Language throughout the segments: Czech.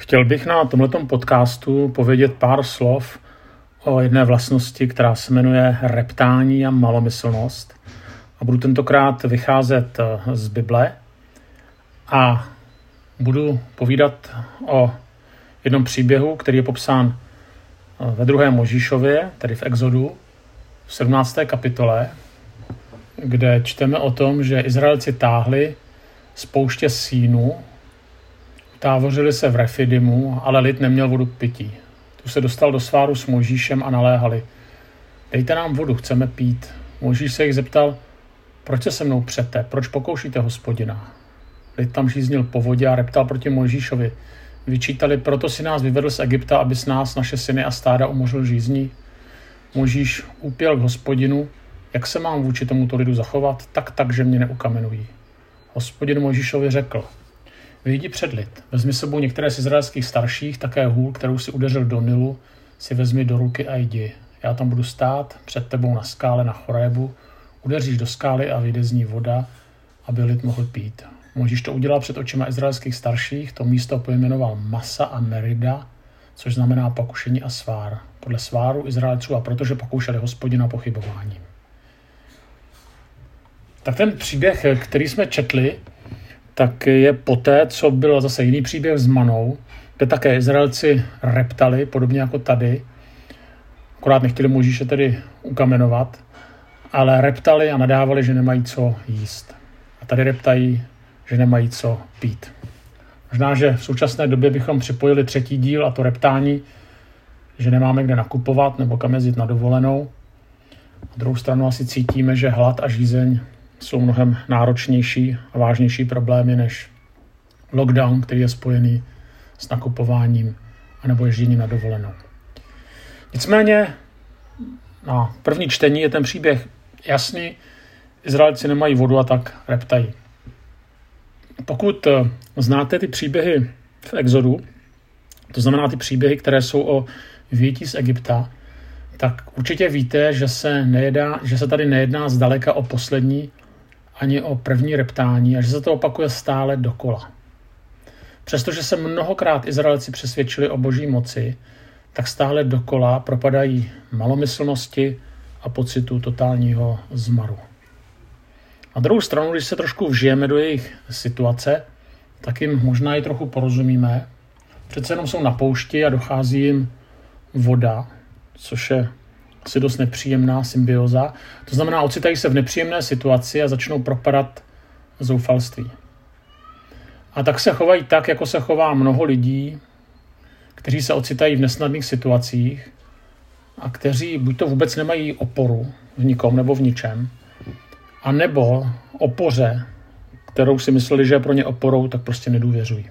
Chtěl bych na tomto podcastu povědět pár slov o jedné vlastnosti, která se jmenuje reptání a malomyslnost. A budu tentokrát vycházet z Bible a budu povídat o jednom příběhu, který je popsán ve druhé Možíšově, tedy v Exodu, v 17. kapitole, kde čteme o tom, že Izraelci táhli z pouště Sínu, távořili se v Refidimu, ale lid neměl vodu k pití. Tu se dostal do sváru s Možíšem a naléhali. Dejte nám vodu, chceme pít. Možíš se jich zeptal, proč se se mnou přete, proč pokoušíte hospodina? Lid tam žíznil po vodě a reptal proti Možíšovi. Vyčítali, proto si nás vyvedl z Egypta, aby s nás naše syny a stáda umožnil žízní. Možíš úpěl k hospodinu, jak se mám vůči tomuto lidu zachovat, tak tak, že mě neukamenují. Hospodin Možíšovi řekl, vyjdi před lid, vezmi sebou některé z izraelských starších, také hůl, kterou si udeřil do Nilu, si vezmi do ruky a jdi. Já tam budu stát před tebou na skále na Chorébu, udeříš do skály a vyjde z ní voda, aby lid mohl pít. Možíš to udělat před očima izraelských starších, to místo pojmenoval Masa a Merida, což znamená pokušení a svár. Podle sváru Izraelců a protože pokoušeli hospodina pochybováním. Tak ten příběh, který jsme četli, tak je poté, co byl zase jiný příběh s Manou, kde také Izraelci reptali, podobně jako tady, akorát nechtěli Možíše tedy ukamenovat, ale reptali a nadávali, že nemají co jíst. A tady reptají, že nemají co pít. Možná, že v současné době bychom připojili třetí díl a to reptání, že nemáme kde nakupovat nebo kam jezdit na dovolenou. Na druhou stranu asi cítíme, že hlad a žízeň jsou mnohem náročnější a vážnější problémy než lockdown, který je spojený s nakupováním anebo ježdění na dovolenou. Nicméně na první čtení je ten příběh jasný. Izraelci nemají vodu a tak reptají. Pokud eh, znáte ty příběhy v Exodu, to znamená ty příběhy, které jsou o větí z Egypta, tak určitě víte, že se, nejedá, že se tady nejedná zdaleka o poslední ani o první reptání a že se to opakuje stále dokola. Přestože se mnohokrát Izraelci přesvědčili o boží moci, tak stále dokola propadají malomyslnosti a pocitu totálního zmaru. Na druhou stranu, když se trošku vžijeme do jejich situace, tak jim možná i trochu porozumíme. Přece jenom jsou na poušti a dochází jim voda, což je asi dost nepříjemná symbioza. To znamená, ocitají se v nepříjemné situaci a začnou propadat zoufalství. A tak se chovají tak, jako se chová mnoho lidí, kteří se ocitají v nesnadných situacích a kteří buď to vůbec nemají oporu v nikom nebo v ničem, a nebo opoře, kterou si mysleli, že je pro ně oporou, tak prostě nedůvěřují.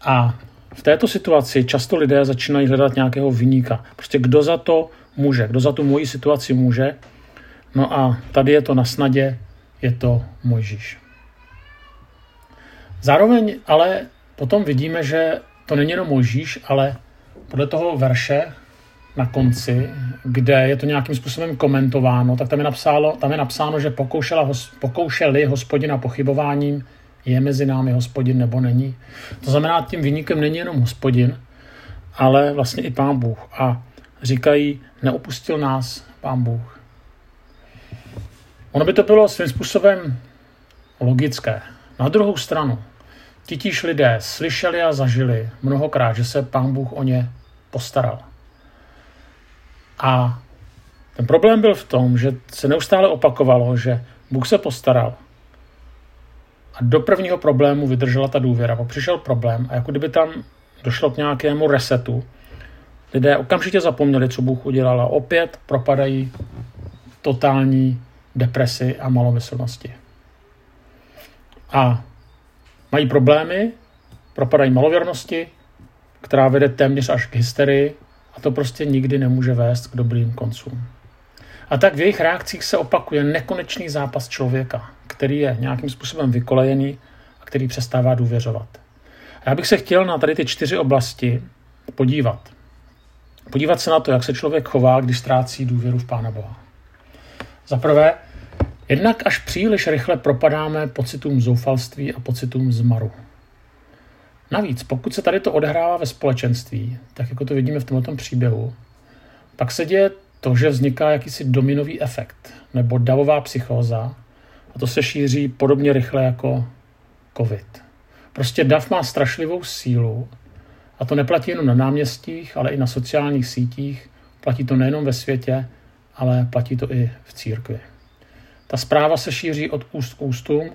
A v této situaci často lidé začínají hledat nějakého vyníka. Prostě kdo za to může, kdo za tu moji situaci může. No a tady je to na snadě, je to Mojžíš. Zároveň ale potom vidíme, že to není jenom Mojžíš, ale podle toho verše na konci, kde je to nějakým způsobem komentováno, tak tam je, napsáno, tam je napsáno, že pokoušela, pokoušeli hospodina pochybováním, je mezi námi hospodin nebo není. To znamená, tím vynikem není jenom hospodin, ale vlastně i pán Bůh. A říkají, neopustil nás pán Bůh. Ono by to bylo svým způsobem logické. Na druhou stranu, titíž lidé slyšeli a zažili mnohokrát, že se pán Bůh o ně postaral. A ten problém byl v tom, že se neustále opakovalo, že Bůh se postaral, a do prvního problému vydržela ta důvěra. Pak přišel problém a jako kdyby tam došlo k nějakému resetu, lidé okamžitě zapomněli, co Bůh udělal a opět propadají totální depresi a malomyslnosti. A mají problémy, propadají malověrnosti, která vede téměř až k hysterii a to prostě nikdy nemůže vést k dobrým koncům. A tak v jejich reakcích se opakuje nekonečný zápas člověka, který je nějakým způsobem vykolejený a který přestává důvěřovat. A já bych se chtěl na tady ty čtyři oblasti podívat. Podívat se na to, jak se člověk chová, když ztrácí důvěru v Pána Boha. Za prvé, jednak až příliš rychle propadáme pocitům zoufalství a pocitům zmaru. Navíc, pokud se tady to odehrává ve společenství, tak jako to vidíme v tomto příběhu, pak se děje to, že vzniká jakýsi dominový efekt nebo davová psychóza a to se šíří podobně rychle jako COVID. Prostě dav má strašlivou sílu a to neplatí jenom na náměstích, ale i na sociálních sítích. Platí to nejenom ve světě, ale platí to i v církvi. Ta zpráva se šíří od úst k ústům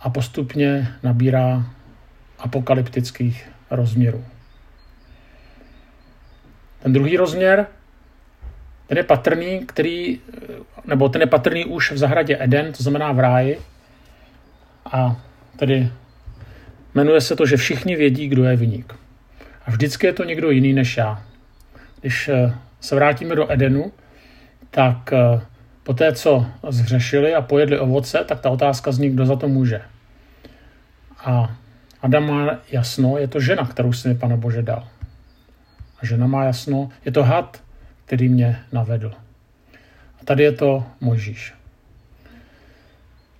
a postupně nabírá apokalyptických rozměrů. Ten druhý rozměr, ten je patrný, který, nebo ten je patrný už v zahradě Eden, to znamená v ráji. A tedy jmenuje se to, že všichni vědí, kdo je vyník. A vždycky je to někdo jiný než já. Když eh, se vrátíme do Edenu, tak eh, po té, co zhřešili a pojedli ovoce, tak ta otázka zní, kdo za to může. A Adam má jasno, je to žena, kterou si mi Pane Bože dal. A žena má jasno, je to had, který mě navedl. A tady je to Možíš.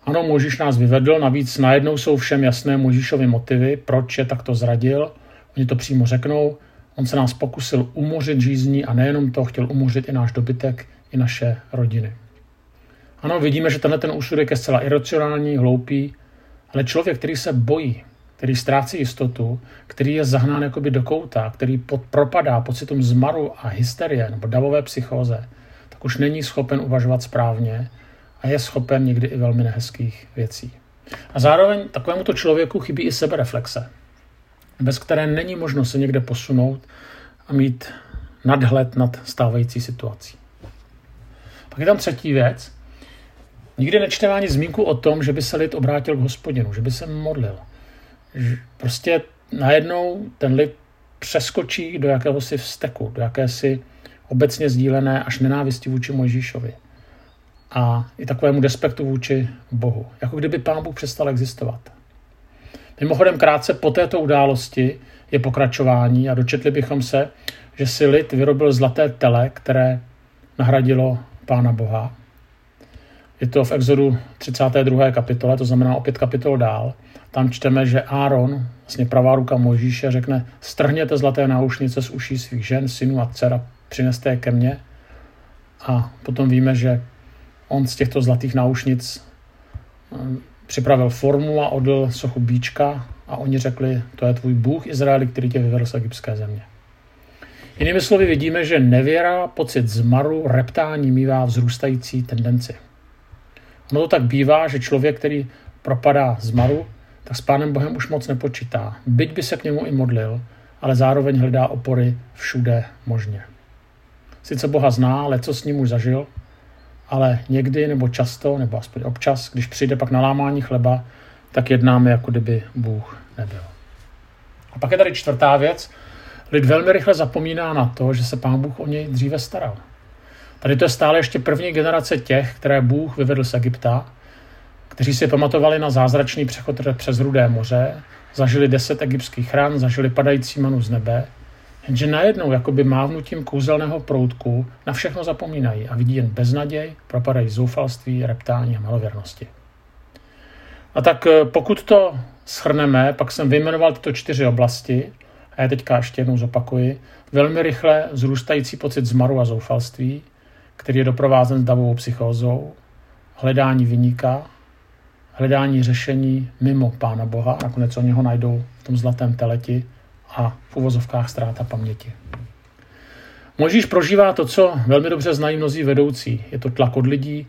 Ano, Možíš nás vyvedl, navíc najednou jsou všem jasné Možíšovi motivy, proč je takto zradil. Oni to přímo řeknou. On se nás pokusil umořit žízní a nejenom to, chtěl umořit i náš dobytek, i naše rodiny. Ano, vidíme, že tenhle ten úsudek je zcela iracionální, hloupý, ale člověk, který se bojí, který ztrácí jistotu, který je zahnán jakoby do kouta, který pod, propadá pocitům zmaru a hysterie nebo davové psychóze, tak už není schopen uvažovat správně a je schopen někdy i velmi nehezkých věcí. A zároveň takovémuto člověku chybí i sebereflexe, bez které není možno se někde posunout a mít nadhled nad stávající situací. Pak je tam třetí věc. Nikdy nečteme ani zmínku o tom, že by se lid obrátil k hospodinu, že by se modlil. Prostě najednou ten lid přeskočí do jakéhosi vzteku, do jakési obecně sdílené až nenávisti vůči Mojžíšovi a i takovému despektu vůči Bohu. Jako kdyby Pán Bůh přestal existovat. Mimochodem krátce po této události je pokračování a dočetli bychom se, že si lid vyrobil zlaté tele, které nahradilo Pána Boha. Je to v Exodu 32. kapitole, to znamená opět kapitol dál. Tam čteme, že Áron, vlastně pravá ruka Možíše, řekne, strhněte zlaté náušnice z uší svých žen, synů a dcera, přineste je ke mně. A potom víme, že on z těchto zlatých náušnic eh, připravil formu a odl sochu bíčka a oni řekli, to je tvůj Bůh Izraeli, který tě vyvedl z egyptské země. Jinými slovy vidíme, že nevěra, pocit zmaru, reptání mývá vzrůstající tendenci. Ono to tak bývá, že člověk, který propadá zmaru, tak s Pánem Bohem už moc nepočítá. Byť by se k němu i modlil, ale zároveň hledá opory všude možně. Sice Boha zná, ale co s ním už zažil, ale někdy nebo často, nebo aspoň občas, když přijde pak na lámání chleba, tak jednáme, jako kdyby Bůh nebyl. A pak je tady čtvrtá věc. Lid velmi rychle zapomíná na to, že se Pán Bůh o něj dříve staral. Tady to je stále ještě první generace těch, které Bůh vyvedl z Egypta, kteří si pamatovali na zázračný přechod přes Rudé moře, zažili deset egyptských ran, zažili padající manu z nebe, jenže najednou jakoby mávnutím kouzelného proutku na všechno zapomínají a vidí jen beznaděj, propadají zoufalství, reptání a malověrnosti. A tak eh, pokud to schrneme, pak jsem vyjmenoval tyto čtyři oblasti, a já teďka ještě jednou zopakuji, velmi rychle zrůstající pocit zmaru a zoufalství, který je doprovázen davovou psychózou, hledání vyníka, hledání řešení mimo Pána Boha, nakonec oni ho najdou v tom zlatém teleti a v uvozovkách ztráta paměti. Možíš prožívá to, co velmi dobře znají mnozí vedoucí. Je to tlak od lidí,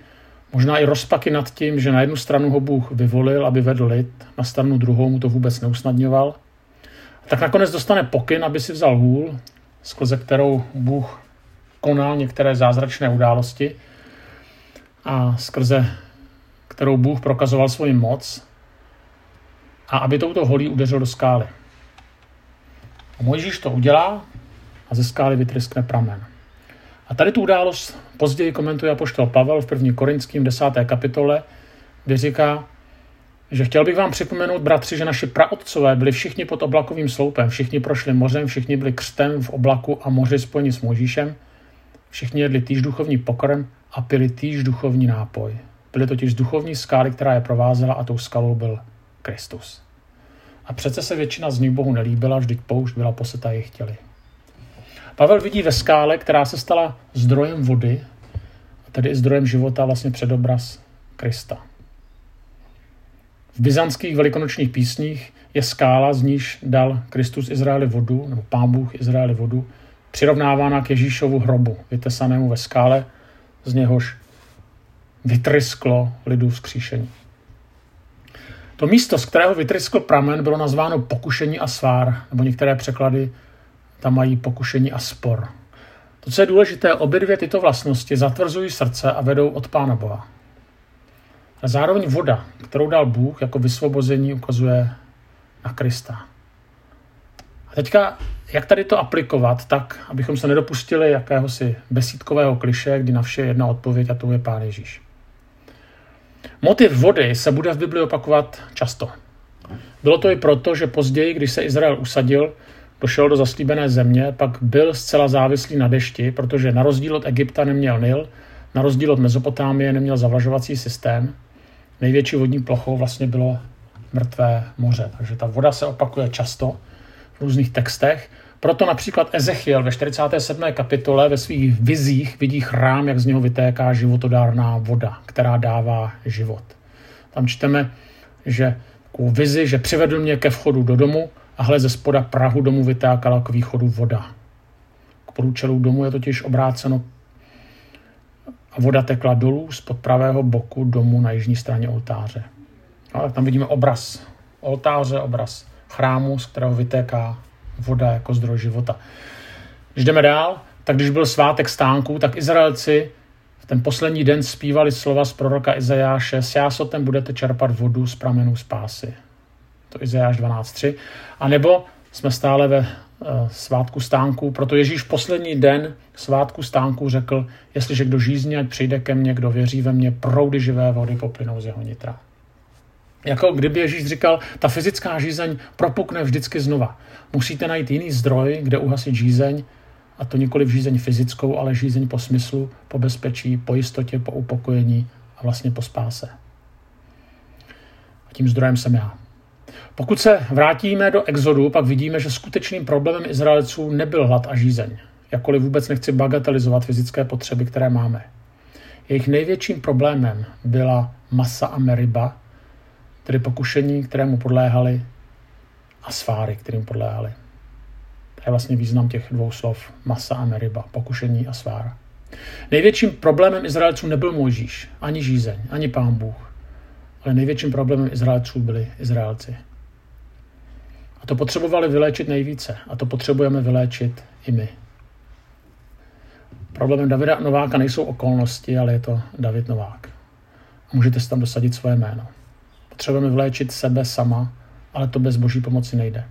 možná i rozpaky nad tím, že na jednu stranu ho Bůh vyvolil, aby vedl lid, na stranu druhou mu to vůbec neusnadňoval. Tak nakonec dostane pokyn, aby si vzal hůl, skrze kterou Bůh konal některé zázračné události a skrze kterou Bůh prokazoval svoji moc a aby touto holí udeřil do skály. A Mojžíš to udělá a ze skály vytryskne pramen. A tady tu událost později komentuje apoštol Pavel v 1. Korinským 10. kapitole, kde říká, že chtěl bych vám připomenout, bratři, že naši praotcové byli všichni pod oblakovým sloupem, všichni prošli mořem, všichni byli křtem v oblaku a moři spojeni s Mojžíšem, všichni jedli týž duchovní pokrm a pili týž duchovní nápoj. Byly totiž duchovní skály, která je provázela a tou skalou byl Kristus. A přece se většina z nich Bohu nelíbila, vždyť poušť byla poseta jejich chtěli. Pavel vidí ve skále, která se stala zdrojem vody, a tedy i zdrojem života, vlastně předobraz Krista. V byzantských velikonočních písních je skála, z níž dal Kristus Izraeli vodu, nebo pán Bůh Izraeli vodu, přirovnávána k Ježíšovu hrobu, vytesanému ve skále, z něhož vytrysklo lidu vzkříšení. To místo, z kterého vytryskl pramen, bylo nazváno pokušení a svár, nebo některé překlady tam mají pokušení a spor. To, co je důležité, obě dvě tyto vlastnosti zatvrzují srdce a vedou od Pána Boha. A zároveň voda, kterou dal Bůh jako vysvobození, ukazuje na Krista. A teďka, jak tady to aplikovat tak, abychom se nedopustili jakéhosi besídkového kliše, kdy na vše je jedna odpověď a to je Pán Ježíš. Motiv vody se bude v Bibli opakovat často. Bylo to i proto, že později, když se Izrael usadil, došel do zaslíbené země, pak byl zcela závislý na dešti, protože na rozdíl od Egypta neměl Nil, na rozdíl od Mezopotámie neměl zavlažovací systém. Největší vodní plochou vlastně bylo mrtvé moře. Takže ta voda se opakuje často různých textech. Proto například Ezechiel ve 47. kapitole ve svých vizích vidí chrám, jak z něho vytéká životodárná voda, která dává život. Tam čteme, že u vizi, že přivedl mě ke vchodu do domu a hle ze spoda Prahu domu vytákala k východu voda. K průčelu domu je totiž obráceno a voda tekla dolů z pravého boku domu na jižní straně oltáře. Ale tam vidíme obraz oltáře, obraz chrámu, z kterého vytéká voda jako zdroj života. Když jdeme dál, tak když byl svátek stánků, tak Izraelci v ten poslední den zpívali slova z proroka Izajáše, s jásotem budete čerpat vodu z pramenů spásy. To Izajáš 12.3. A nebo jsme stále ve uh, svátku stánků, proto Ježíš poslední den svátku stánků řekl, jestliže kdo žízní, ať přijde ke mně, kdo věří ve mně, proudy živé vody poplynou z jeho nitra. Jako kdyby Ježíš říkal, ta fyzická žízeň propukne vždycky znova. Musíte najít jiný zdroj, kde uhasit žízeň, a to nikoli v žízeň fyzickou, ale žízeň po smyslu, po bezpečí, po jistotě, po upokojení a vlastně po spáse. A tím zdrojem jsem já. Pokud se vrátíme do exodu, pak vidíme, že skutečným problémem Izraelců nebyl hlad a žízeň, jakkoliv vůbec nechci bagatelizovat fyzické potřeby, které máme. Jejich největším problémem byla masa a meriba, tedy pokušení, kterému podléhali a sváry, kterým podléhali. To je vlastně význam těch dvou slov masa a meriba, pokušení a svára. Největším problémem Izraelců nebyl Mojžíš, ani žízeň, ani pán Bůh, ale největším problémem Izraelců byli Izraelci. A to potřebovali vyléčit nejvíce a to potřebujeme vyléčit i my. Problémem Davida Nováka nejsou okolnosti, ale je to David Novák. A můžete si tam dosadit svoje jméno. Potřebujeme vyléčit sebe sama, ale to bez boží pomoci nejde.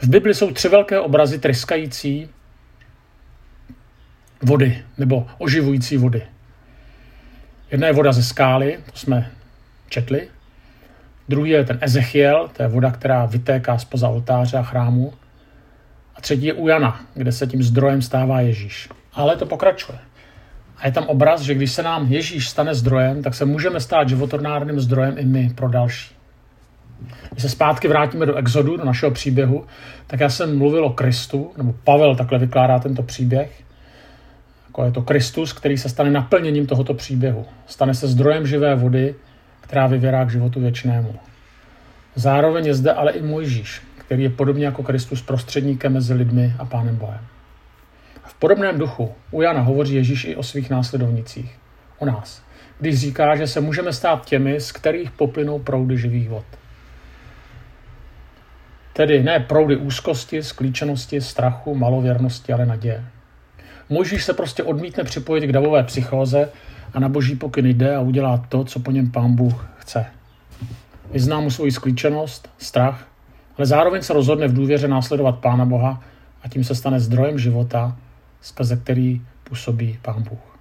V Bibli jsou tři velké obrazy tryskající vody, nebo oživující vody. Jedna je voda ze skály, to jsme četli. Druhý je ten Ezechiel, to je voda, která vytéká spoza oltáře a chrámu. A třetí je u Jana, kde se tím zdrojem stává Ježíš. Ale to pokračuje. A je tam obraz, že když se nám Ježíš stane zdrojem, tak se můžeme stát životornárným zdrojem i my pro další. Když se zpátky vrátíme do Exodu, do našeho příběhu, tak já jsem mluvil o Kristu, nebo Pavel takhle vykládá tento příběh. Jako je to Kristus, který se stane naplněním tohoto příběhu. Stane se zdrojem živé vody, která vyvěrá k životu věčnému. Zároveň je zde ale i Mojžíš, který je podobně jako Kristus prostředníkem mezi lidmi a Pánem Bohem. V podobném duchu u Jana hovoří Ježíš i o svých následovnicích, o nás, když říká, že se můžeme stát těmi, z kterých poplynou proudy živých vod. Tedy ne proudy úzkosti, sklíčenosti, strachu, malověrnosti, ale naděje. Možíš se prostě odmítne připojit k davové psychóze a na boží pokyn jde a udělá to, co po něm pán Bůh chce. Vyzná mu svoji sklíčenost, strach, ale zároveň se rozhodne v důvěře následovat Pána Boha a tím se stane zdrojem života, skrze který působí Pán Bůh.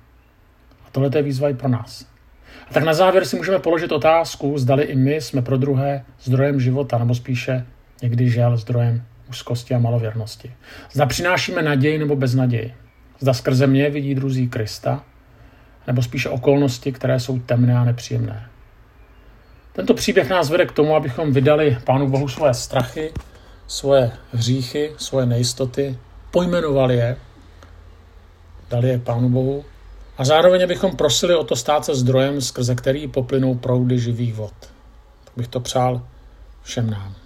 A tohle je výzva i pro nás. A tak na závěr si můžeme položit otázku, zdali i my jsme pro druhé zdrojem života, nebo spíše někdy žel zdrojem úzkosti a malověrnosti. Zda přinášíme naději nebo beznaději. Zda skrze mě vidí druzí Krista, nebo spíše okolnosti, které jsou temné a nepříjemné. Tento příběh nás vede k tomu, abychom vydali Pánu Bohu svoje strachy, svoje hříchy, svoje nejistoty, pojmenovali je, dali je Pánu Bohu a zároveň bychom prosili o to stát se zdrojem, skrze který poplynou proudy živých vod. Tak bych to přál všem nám.